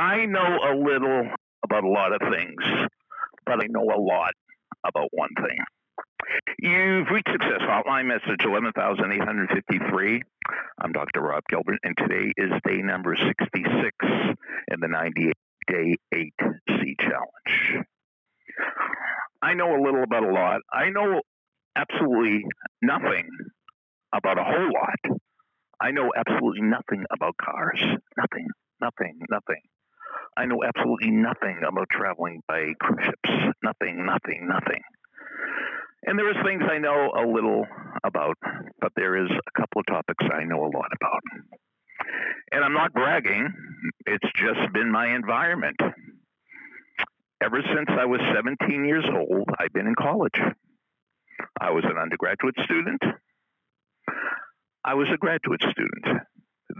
I know a little about a lot of things, but I know a lot about one thing. You've reached success hotline message 11853. I'm Dr. Rob Gilbert, and today is day number 66 in the 98 day 8C challenge. I know a little about a lot. I know absolutely nothing about a whole lot. I know absolutely nothing about cars. Nothing, nothing, nothing. I know absolutely nothing about traveling by cruise ships. Nothing, nothing, nothing. And there is things I know a little about, but there is a couple of topics I know a lot about. And I'm not bragging, it's just been my environment. Ever since I was 17 years old, I've been in college. I was an undergraduate student. I was a graduate student.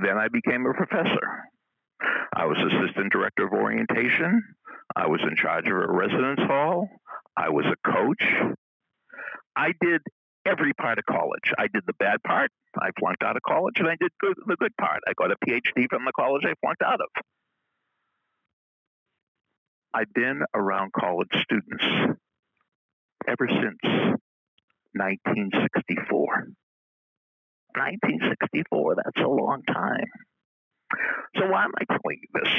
Then I became a professor. I was assistant director of orientation. I was in charge of a residence hall. I was a coach. I did every part of college. I did the bad part. I flunked out of college, and I did good, the good part. I got a PhD from the college I flunked out of. I've been around college students ever since 1964. 1964, that's a long time. So why am I telling you this?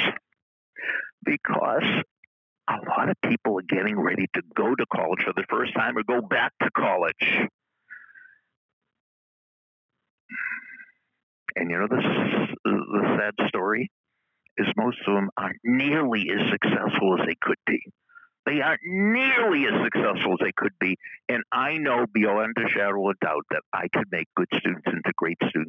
Because a lot of people are getting ready to go to college for the first time or go back to college. And you know this the sad story is most of them aren't nearly as successful as they could be. They aren't nearly as successful as they could be. And I know beyond a shadow of doubt that I could make good students into great students.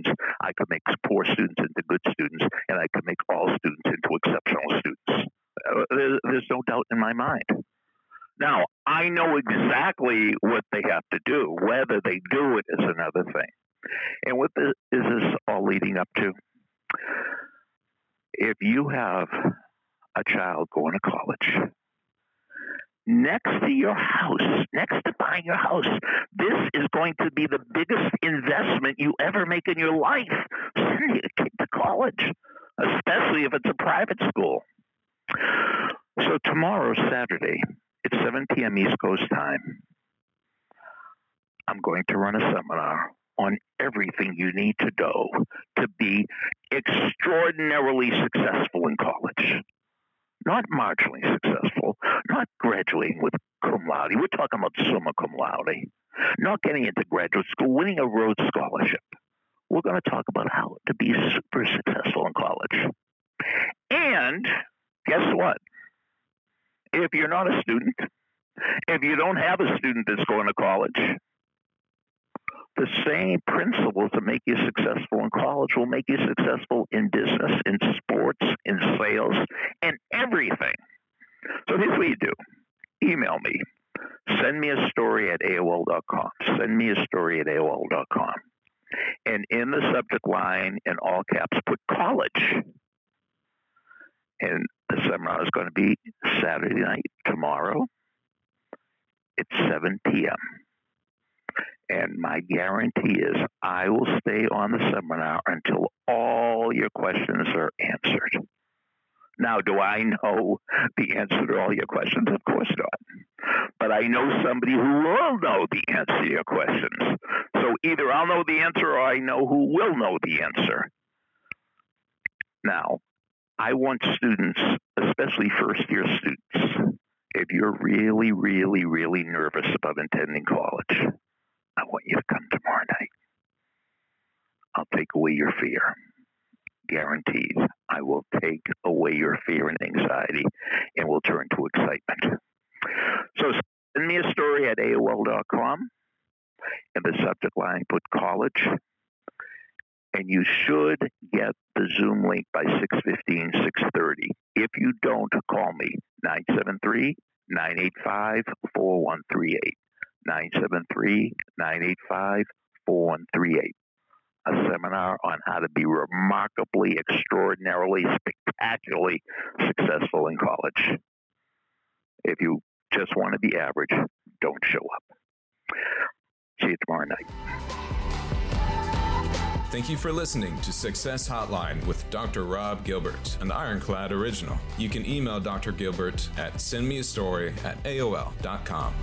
I could make poor students into good students. And I could make all students into exceptional students. Uh, there's no doubt in my mind. Now, I know exactly what they have to do. Whether they do it is another thing. And what is this all leading up to? If you have a child going to college, next to your house, next to buying your house. This is going to be the biggest investment you ever make in your life. Sending a kid to college, especially if it's a private school. So tomorrow, Saturday, it's 7 p.m. East Coast time. I'm going to run a seminar on everything you need to know to be extraordinarily successful in college not marginally successful, not graduating with cum laude. We're talking about summa cum laude, not getting into graduate school, winning a Rhodes Scholarship. We're going to talk about how to be super successful in college. And guess what? If you're not a student, if you don't have a student that's going to college, the same principles that make you successful in college will make you successful in business, in sports, in sales, and everything. So here's what you do email me. Send me a story at AOL.com. Send me a story at AOL.com. And in the subject line, in all caps, put college. And the seminar is going to be Saturday night, tomorrow. It's 7 p.m. And my guarantee is I will stay on the seminar until all your questions are answered. Now, do I know the answer to all your questions? Of course not. But I know somebody who will know the answer to your questions. So either I'll know the answer or I know who will know the answer. Now, I want students, especially first year students, if you're really, really, really nervous about attending college, I want you to come tomorrow night. I'll take away your fear. Guaranteed. I will take away your fear and anxiety and will turn to excitement. So send me a story at AOL.com. In the subject line, put college. And you should get the Zoom link by 615, 630. If you don't, call me, 973 985 4138. 973 985 4138. A seminar on how to be remarkably, extraordinarily, spectacularly successful in college. If you just want to be average, don't show up. See you tomorrow night. Thank you for listening to Success Hotline with Dr. Rob Gilbert, an Ironclad original. You can email Dr. Gilbert at sendmeastory at AOL.com.